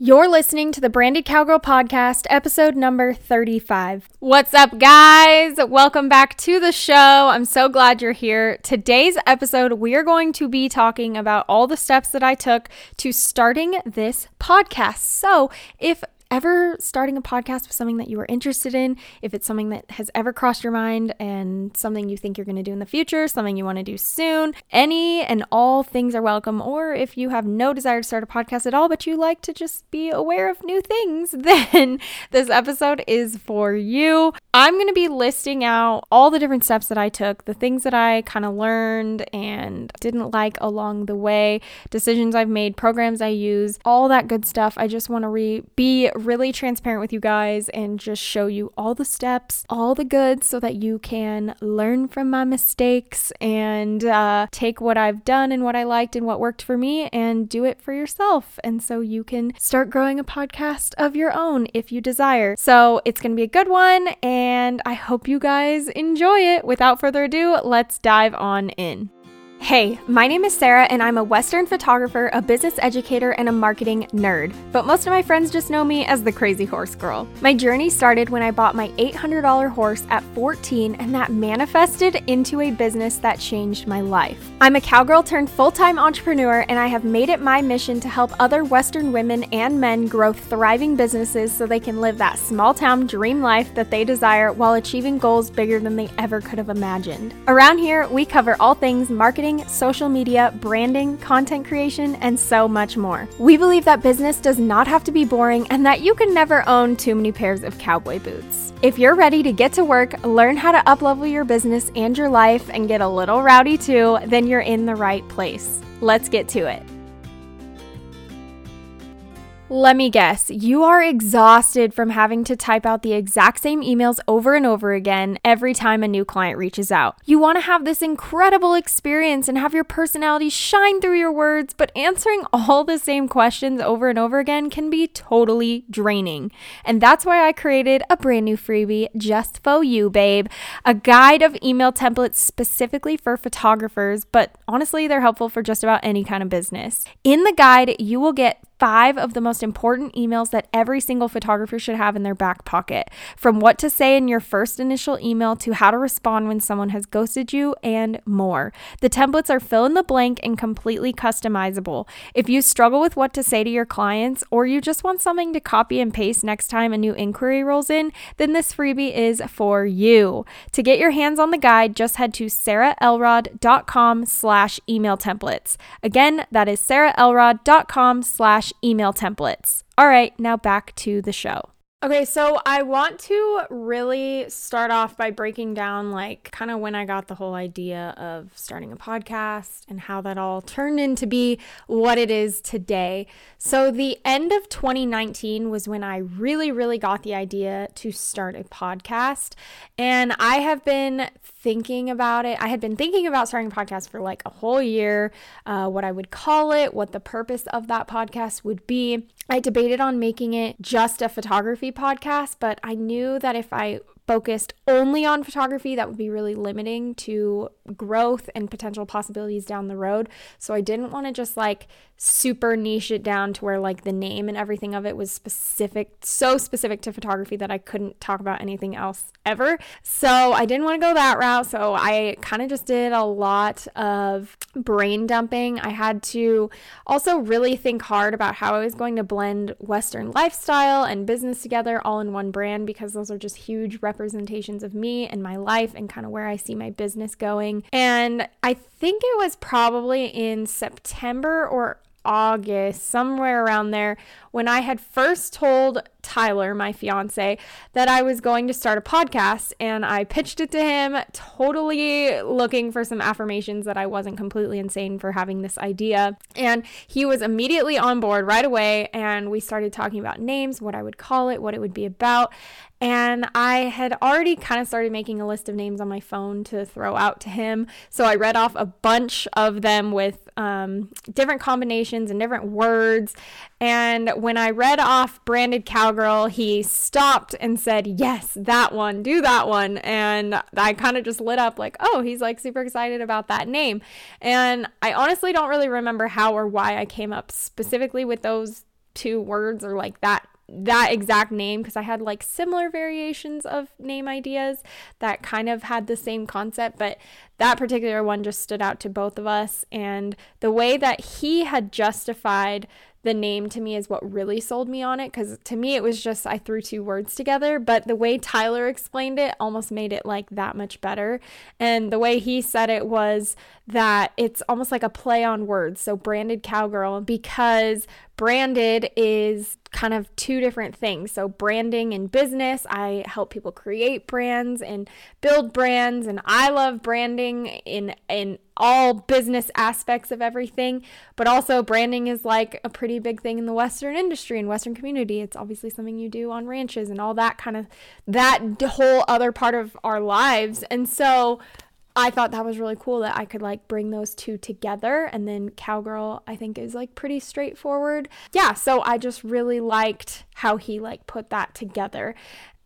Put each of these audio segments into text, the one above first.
You're listening to the Branded Cowgirl Podcast, episode number 35. What's up, guys? Welcome back to the show. I'm so glad you're here. Today's episode, we are going to be talking about all the steps that I took to starting this podcast. So, if ever starting a podcast with something that you are interested in, if it's something that has ever crossed your mind and something you think you're going to do in the future, something you want to do soon, any and all things are welcome. Or if you have no desire to start a podcast at all, but you like to just be aware of new things, then this episode is for you. I'm going to be listing out all the different steps that I took, the things that I kind of learned and didn't like along the way, decisions I've made, programs I use, all that good stuff. I just want to re- be really transparent with you guys and just show you all the steps, all the goods, so that you can learn from my mistakes and uh, take what I've done and what I liked and what worked for me and do it for yourself. And so you can start growing a podcast of your own if you desire. So it's going to be a good one, and I hope you guys enjoy it. Without further ado, let's dive on in. Hey, my name is Sarah, and I'm a Western photographer, a business educator, and a marketing nerd. But most of my friends just know me as the Crazy Horse Girl. My journey started when I bought my $800 horse at 14, and that manifested into a business that changed my life. I'm a cowgirl turned full time entrepreneur, and I have made it my mission to help other Western women and men grow thriving businesses so they can live that small town dream life that they desire while achieving goals bigger than they ever could have imagined. Around here, we cover all things marketing marketing, social media, branding, content creation, and so much more. We believe that business does not have to be boring and that you can never own too many pairs of cowboy boots. If you're ready to get to work, learn how to uplevel your business and your life, and get a little rowdy too, then you're in the right place. Let's get to it. Let me guess, you are exhausted from having to type out the exact same emails over and over again every time a new client reaches out. You want to have this incredible experience and have your personality shine through your words, but answering all the same questions over and over again can be totally draining. And that's why I created a brand new freebie just for you, babe a guide of email templates specifically for photographers, but honestly, they're helpful for just about any kind of business. In the guide, you will get five of the most important emails that every single photographer should have in their back pocket. From what to say in your first initial email to how to respond when someone has ghosted you and more. The templates are fill in the blank and completely customizable. If you struggle with what to say to your clients or you just want something to copy and paste next time a new inquiry rolls in, then this freebie is for you. To get your hands on the guide, just head to sarahelrod.com slash email templates. Again, that is sarahelrod.com slash email templates. All right, now back to the show. Okay, so I want to really start off by breaking down, like, kind of when I got the whole idea of starting a podcast and how that all turned into be what it is today. So, the end of 2019 was when I really, really got the idea to start a podcast. And I have been thinking about it. I had been thinking about starting a podcast for like a whole year, uh, what I would call it, what the purpose of that podcast would be. I debated on making it just a photography podcast, but I knew that if I focused only on photography, that would be really limiting to growth and potential possibilities down the road. So I didn't want to just like super niche it down to where like the name and everything of it was specific, so specific to photography that I couldn't talk about anything else ever. So I didn't want to go that route. So I kind of just did a lot of brain dumping. I had to also really think hard about how I was going to blend Western lifestyle and business together all in one brand because those are just huge representations of me and my life and kind of where I see my business going. And I think it was probably in September or August, somewhere around there, when I had first told Tyler, my fiance, that I was going to start a podcast. And I pitched it to him, totally looking for some affirmations that I wasn't completely insane for having this idea. And he was immediately on board right away. And we started talking about names, what I would call it, what it would be about. And I had already kind of started making a list of names on my phone to throw out to him. So I read off a bunch of them with um, different combinations and different words. And when I read off Branded Cowgirl, he stopped and said, Yes, that one, do that one. And I kind of just lit up like, Oh, he's like super excited about that name. And I honestly don't really remember how or why I came up specifically with those two words or like that that exact name because I had like similar variations of name ideas that kind of had the same concept, but that particular one just stood out to both of us. And the way that he had justified the name to me is what really sold me on it because to me it was just I threw two words together, but the way Tyler explained it almost made it like that much better. And the way he said it was that it's almost like a play on words. So branded cowgirl because branded is kind of two different things. So, branding in business, I help people create brands and build brands, and I love branding in in all business aspects of everything. But also, branding is like a pretty big thing in the Western industry and Western community. It's obviously something you do on ranches and all that kind of that whole other part of our lives. And so, I thought that was really cool that I could like bring those two together. And then Cowgirl, I think, is like pretty straightforward. Yeah, so I just really liked how he like put that together.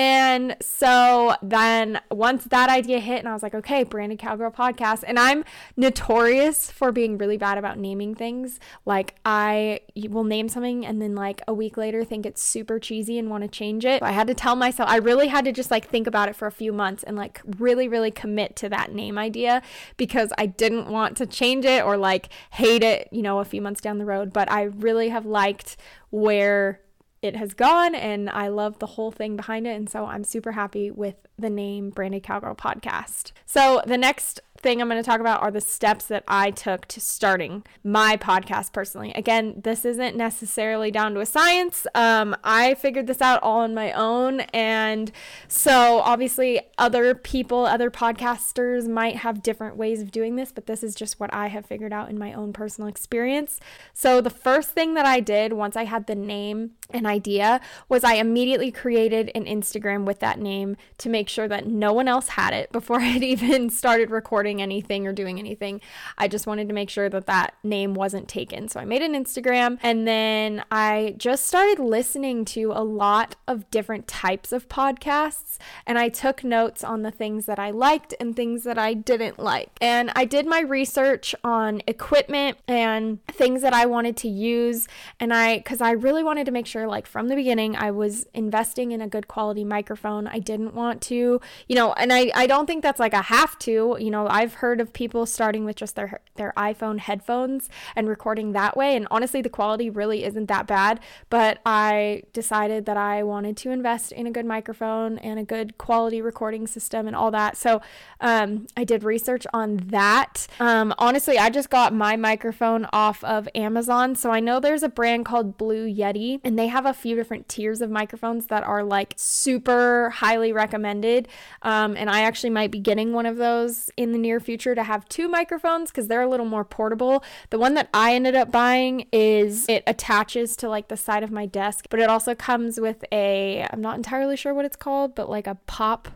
And so then once that idea hit, and I was like, okay, Branded Cowgirl podcast. And I'm notorious for being really bad about naming things. Like, I will name something and then, like, a week later think it's super cheesy and want to change it. So I had to tell myself, I really had to just like think about it for a few months and like really, really commit to that name idea because I didn't want to change it or like hate it, you know, a few months down the road. But I really have liked where it has gone and I love the whole thing behind it. And so I'm super happy with the name Branded Cowgirl Podcast. So the next thing I'm going to talk about are the steps that I took to starting my podcast personally. Again, this isn't necessarily down to a science. Um, I figured this out all on my own. And so obviously, other people, other podcasters might have different ways of doing this, but this is just what I have figured out in my own personal experience. So the first thing that I did once I had the name and idea was I immediately created an Instagram with that name to make sure that no one else had it before I'd even started recording recording anything or doing anything. I just wanted to make sure that that name wasn't taken. So I made an Instagram and then I just started listening to a lot of different types of podcasts and I took notes on the things that I liked and things that I didn't like. And I did my research on equipment and things that I wanted to use and I cuz I really wanted to make sure like from the beginning I was investing in a good quality microphone. I didn't want to, you know, and I I don't think that's like a have to, you know, I've heard of people starting with just their their iPhone headphones and recording that way and honestly the quality really isn't that bad, but I decided that I wanted to invest in a good microphone and a good quality recording system and all that. So um, I did research on that. Um, honestly, I just got my microphone off of Amazon, so I know there's a brand called Blue Yeti and they have a few different tiers of microphones that are like super highly recommended. Um, and I actually might be getting one of those in the near near future to have two microphones because they're a little more portable. The one that I ended up buying is it attaches to like the side of my desk, but it also comes with a, I'm not entirely sure what it's called, but like a pop.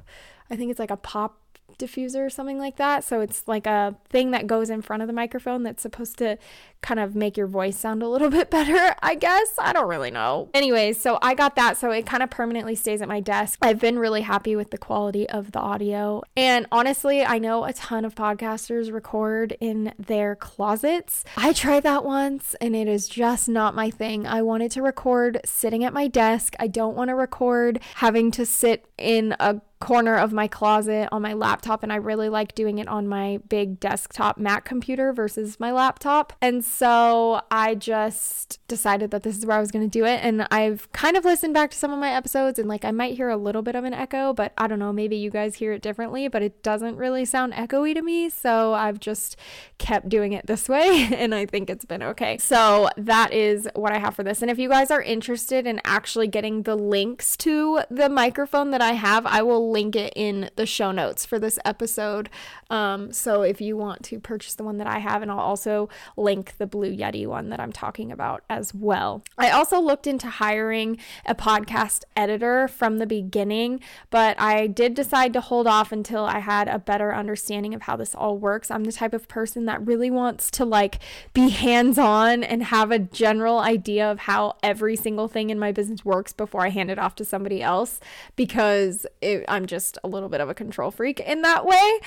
I think it's like a pop diffuser or something like that. So it's like a thing that goes in front of the microphone that's supposed to kind of make your voice sound a little bit better, I guess. I don't really know. Anyways, so I got that. So it kind of permanently stays at my desk. I've been really happy with the quality of the audio. And honestly, I know a ton of podcasters record in their closets. I tried that once and it is just not my thing. I wanted to record sitting at my desk. I don't want to record having to sit in a corner of my closet on my laptop and I really like doing it on my big desktop Mac computer versus my laptop. And so I just decided that this is where I was going to do it and I've kind of listened back to some of my episodes and like I might hear a little bit of an echo, but I don't know, maybe you guys hear it differently, but it doesn't really sound echoey to me, so I've just kept doing it this way and I think it's been okay. So that is what I have for this. And if you guys are interested in actually getting the links to the microphone that I have, I will link it in the show notes for this episode. Um, so if you want to purchase the one that I have, and I'll also link the Blue Yeti one that I'm talking about as well. I also looked into hiring a podcast editor from the beginning, but I did decide to hold off until I had a better understanding of how this all works. I'm the type of person that really wants to like be hands on and have a general idea of how every single thing in my business works before I hand it off to somebody else because it, I'm just a little bit of a control freak in that way.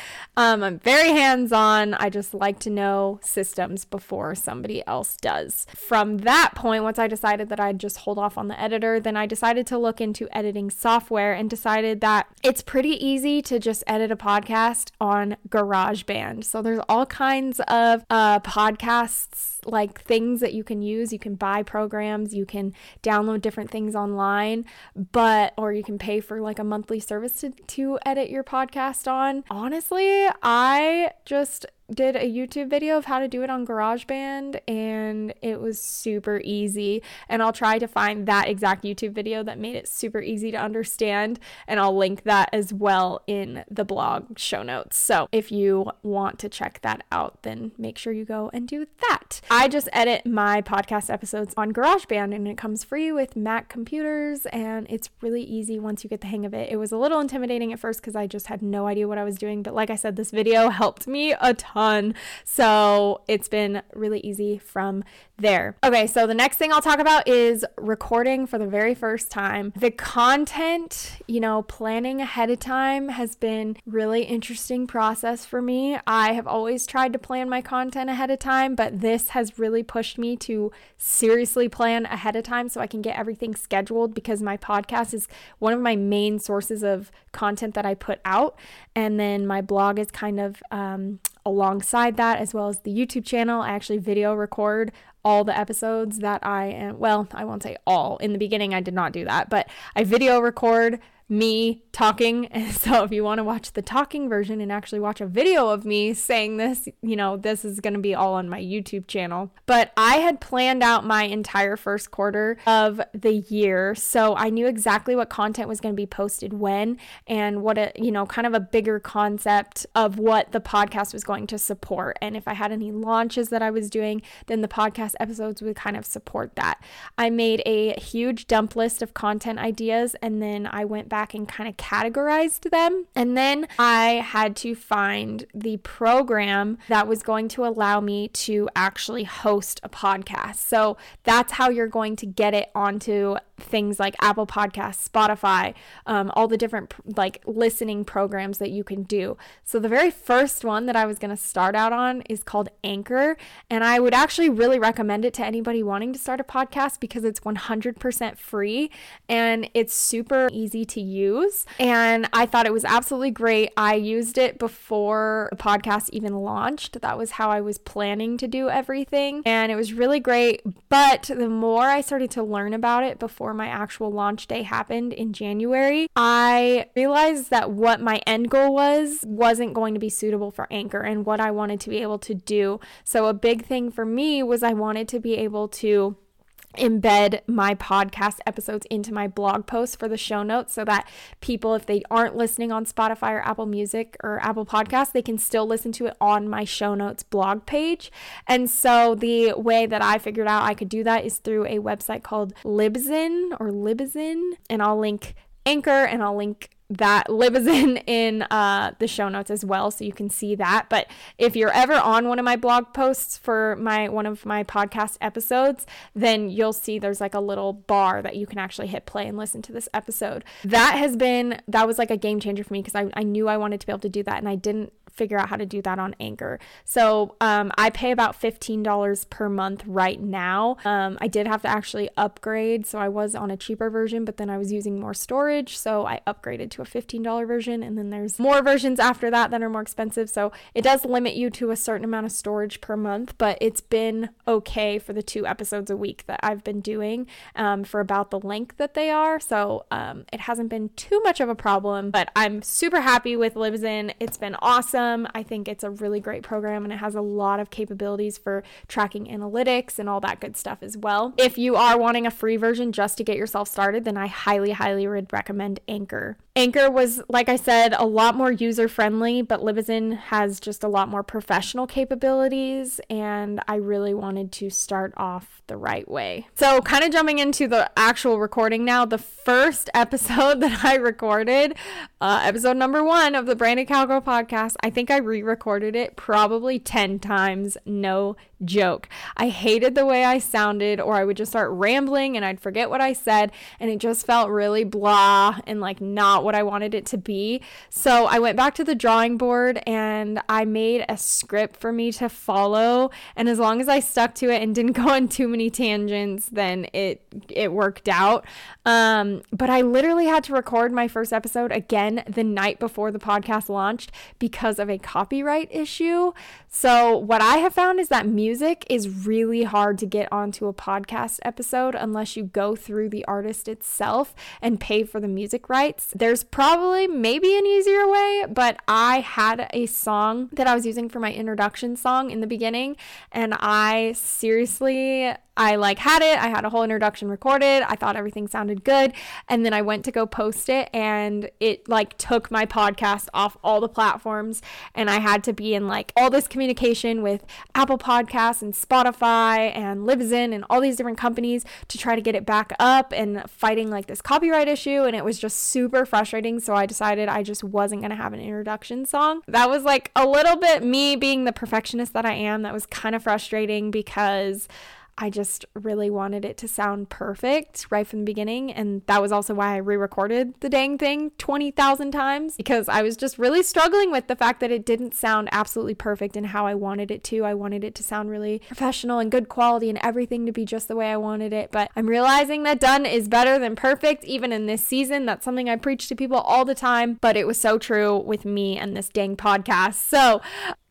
Um, I'm very hands on. I just like to know systems before somebody else does. From that point, once I decided that I'd just hold off on the editor, then I decided to look into editing software and decided that it's pretty easy to just edit a podcast on GarageBand. So there's all kinds of uh, podcasts like things that you can use. You can buy programs, you can download different things online, but or you can pay for like a monthly service to, to edit your podcast on. Honestly, I just did a YouTube video of how to do it on GarageBand and it was super easy. And I'll try to find that exact YouTube video that made it super easy to understand and I'll link that as well in the blog show notes. So if you want to check that out, then make sure you go and do that. I just edit my podcast episodes on GarageBand and it comes free with Mac computers and it's really easy once you get the hang of it. It was a little intimidating at first because I just had no idea what I was doing, but like I said, this video helped me a ton ton. So it's been really easy from there. Okay, so the next thing I'll talk about is recording for the very first time. The content, you know, planning ahead of time has been really interesting process for me. I have always tried to plan my content ahead of time, but this has really pushed me to seriously plan ahead of time so I can get everything scheduled because my podcast is one of my main sources of content that I put out. And then my blog is kind of um, alongside that, as well as the YouTube channel. I actually video record all the episodes that I am, well, I won't say all. In the beginning, I did not do that, but I video record me talking. And So if you want to watch the talking version and actually watch a video of me saying this, you know, this is going to be all on my YouTube channel. But I had planned out my entire first quarter of the year. So I knew exactly what content was going to be posted when and what a, you know, kind of a bigger concept of what the podcast was going to support. And if I had any launches that I was doing, then the podcast episodes would kind of support that. I made a huge dump list of content ideas and then I went back back and kind of categorized them. And then I had to find the program that was going to allow me to actually host a podcast. So that's how you're going to get it onto things like Apple Podcasts, Spotify, um, all the different like listening programs that you can do. So the very first one that I was going to start out on is called Anchor, and I would actually really recommend it to anybody wanting to start a podcast because it's 100% free and it's super easy to use. And I thought it was absolutely great. I used it before the podcast even launched. That was how I was planning to do everything, and it was really great. But the more I started to learn about it before before my actual launch day happened in January, I realized that what my end goal was wasn't going to be suitable for Anchor and what I wanted to be able to do. So, a big thing for me was I wanted to be able to embed my podcast episodes into my blog posts for the show notes so that people if they aren't listening on Spotify or Apple Music or Apple Podcasts they can still listen to it on my show notes blog page. And so the way that I figured out I could do that is through a website called Libsyn or Libsyn and I'll link Anchor and I'll link that Libsyn in uh, the show notes as well, so you can see that. But if you're ever on one of my blog posts for my one of my podcast episodes, then you'll see there's like a little bar that you can actually hit play and listen to this episode. That has been that was like a game changer for me because I, I knew I wanted to be able to do that and I didn't figure out how to do that on Anchor. So um, I pay about $15 per month right now. Um, I did have to actually upgrade. So I was on a cheaper version, but then I was using more storage. So I upgraded to a $15 version. And then there's more versions after that that are more expensive. So it does limit you to a certain amount of storage per month, but it's been okay for the two episodes a week that I've been doing um, for about the length that they are. So um, it hasn't been too much of a problem, but I'm super happy with Libsyn. It's been awesome. I think it's a really great program and it has a lot of capabilities for tracking analytics and all that good stuff as well. If you are wanting a free version just to get yourself started, then I highly, highly would recommend Anchor. Anchor was, like I said, a lot more user friendly, but Libsyn has just a lot more professional capabilities, and I really wanted to start off the right way. So, kind of jumping into the actual recording now, the first episode that I recorded, uh, episode number one of the Branded Cowgirl podcast, I think I re recorded it probably 10 times. No joke. I hated the way I sounded, or I would just start rambling and I'd forget what I said, and it just felt really blah and like not what I wanted it to be. So I went back to the drawing board and I made a script for me to follow. And as long as I stuck to it and didn't go on too many tangents, then it it worked out. Um, but I literally had to record my first episode again the night before the podcast launched because of a copyright issue. So what I have found is that music music is really hard to get onto a podcast episode unless you go through the artist itself and pay for the music rights. There's probably maybe an easier way, but I had a song that I was using for my introduction song in the beginning, and I seriously I like had it. I had a whole introduction recorded. I thought everything sounded good. And then I went to go post it and it like took my podcast off all the platforms and I had to be in like all this communication with Apple Podcasts and Spotify and Libsyn and all these different companies to try to get it back up and fighting like this copyright issue and it was just super frustrating. So I decided I just wasn't going to have an introduction song. That was like a little bit me being the perfectionist that I am. That was kind of frustrating because I just really wanted it to sound perfect right from the beginning. And that was also why I re recorded the dang thing 20,000 times because I was just really struggling with the fact that it didn't sound absolutely perfect and how I wanted it to. I wanted it to sound really professional and good quality and everything to be just the way I wanted it. But I'm realizing that done is better than perfect, even in this season. That's something I preach to people all the time, but it was so true with me and this dang podcast. So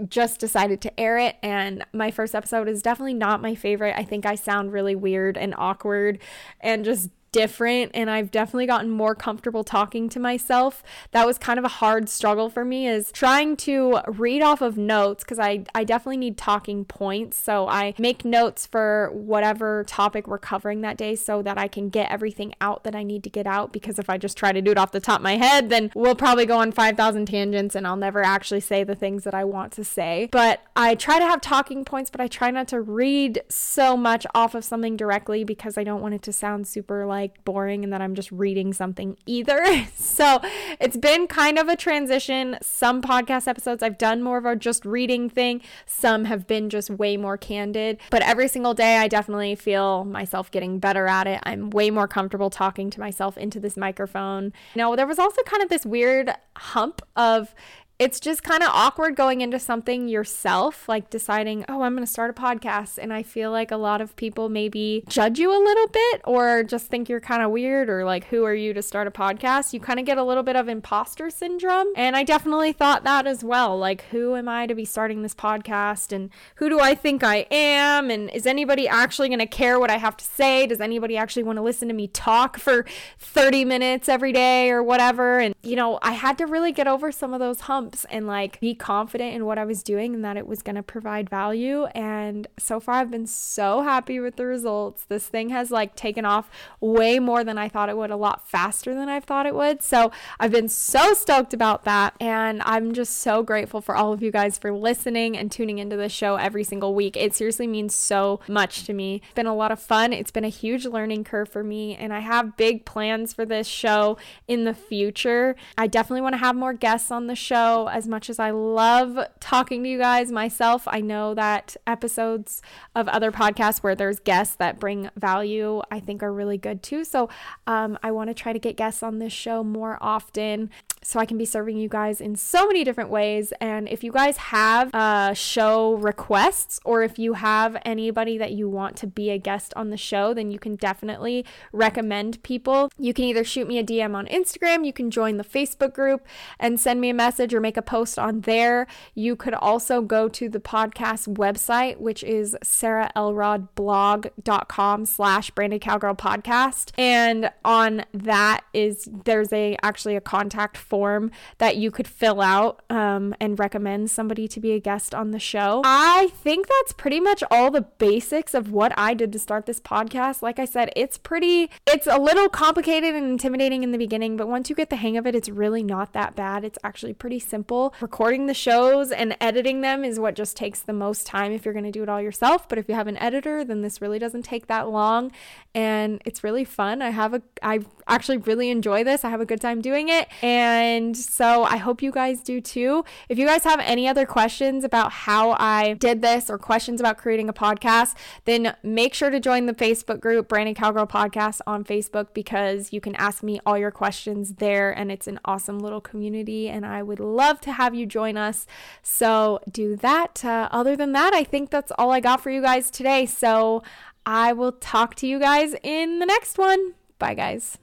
just decided to air it. And my first episode is definitely not my favorite. I think think I sound really weird and awkward and just different and I've definitely gotten more comfortable talking to myself. That was kind of a hard struggle for me is trying to read off of notes because I, I definitely need talking points. So I make notes for whatever topic we're covering that day so that I can get everything out that I need to get out because if I just try to do it off the top of my head, then we'll probably go on 5,000 tangents and I'll never actually say the things that I want to say. But I try to have talking points, but I try not to read so much off of something directly because I don't want it to sound super like like boring and that I'm just reading something either. so it's been kind of a transition. Some podcast episodes I've done more of a just reading thing, some have been just way more candid. But every single day, I definitely feel myself getting better at it. I'm way more comfortable talking to myself into this microphone. Know, there was also kind of this weird hump of it's just kind of awkward going into something yourself, like deciding, oh, I'm going to start a podcast. And I feel like a lot of people maybe judge you a little bit or just think you're kind of weird or like, who are you to start a podcast? You kind of get a little bit of imposter syndrome. And I definitely thought that as well. Like, who am I to be starting this podcast? And who do I think I am? And is anybody actually going to care what I have to say? Does anybody actually want to listen to me talk for 30 minutes every day or whatever? And, you know, I had to really get over some of those humps and like be confident in what I was doing and that it was going to provide value. And so far, I've been so happy with the results. This thing has like taken off way more than I thought it would, a lot faster than I thought it would. So I've been so stoked about that. And I'm just so grateful for all of you guys for listening and tuning into the show every single week. It seriously means so much to me. It's been a lot of fun. It's been a huge learning curve for me. And I have big plans for this show in the future. I definitely want to have more guests on the show as much as I love talking to you guys myself, I know that episodes of other podcasts where there's guests that bring value, I think are really good too. So um, I want to try to get guests on this show more often so I can be serving you guys in so many different ways. And if you guys have uh, show requests or if you have anybody that you want to be a guest on the show, then you can definitely recommend people. You can either shoot me a DM on Instagram, you can join the Facebook group and send me a message or make a post on there. You could also go to the podcast website, which is sarahelrodblog.com slash branded cowgirl podcast. And on that is there's a actually a contact form form that you could fill out um, and recommend somebody to be a guest on the show. I think that's pretty much all the basics of what I did to start this podcast. Like I said, it's pretty, it's a little complicated and intimidating in the beginning, but once you get the hang of it, it's really not that bad. It's actually pretty simple. Recording the shows and editing them is what just takes the most time if you're going to do it all yourself. But if you have an editor, then this really doesn't take that long and it's really fun. I have a I actually really enjoy this. I have a good time doing it. And so I hope you guys do too. If you guys have any other questions about how I did this or questions about creating a podcast, then make sure to join the Facebook group Branded Cowgirl Podcast on Facebook because you can ask me all your questions there and it's an awesome little community and I would love to have you join us. So do that. Uh, other than that, I think that's all I got for you guys today. So I will talk to you guys in the next one. Bye, guys.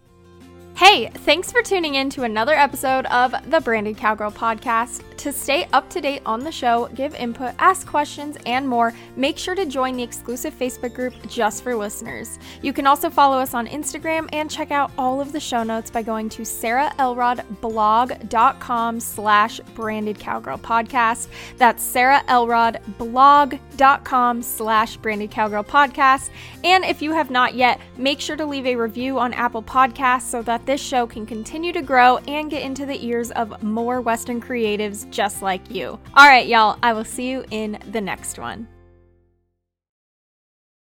Hey, thanks for tuning in to another episode of the Branded Cowgirl podcast. To stay up to date on the show, give input, ask questions, and more, make sure to join the exclusive Facebook group just for listeners. You can also follow us on Instagram and check out all of the show notes by going to sarahelrodblog.com slash branded cowgirl podcast. That's sarahelrodblog.com slash branded cowgirl podcast. And if you have not yet, make sure to leave a review on Apple Podcasts so that this show can continue to grow and get into the ears of more Western creatives just like you. All right, y'all, I will see you in the next one.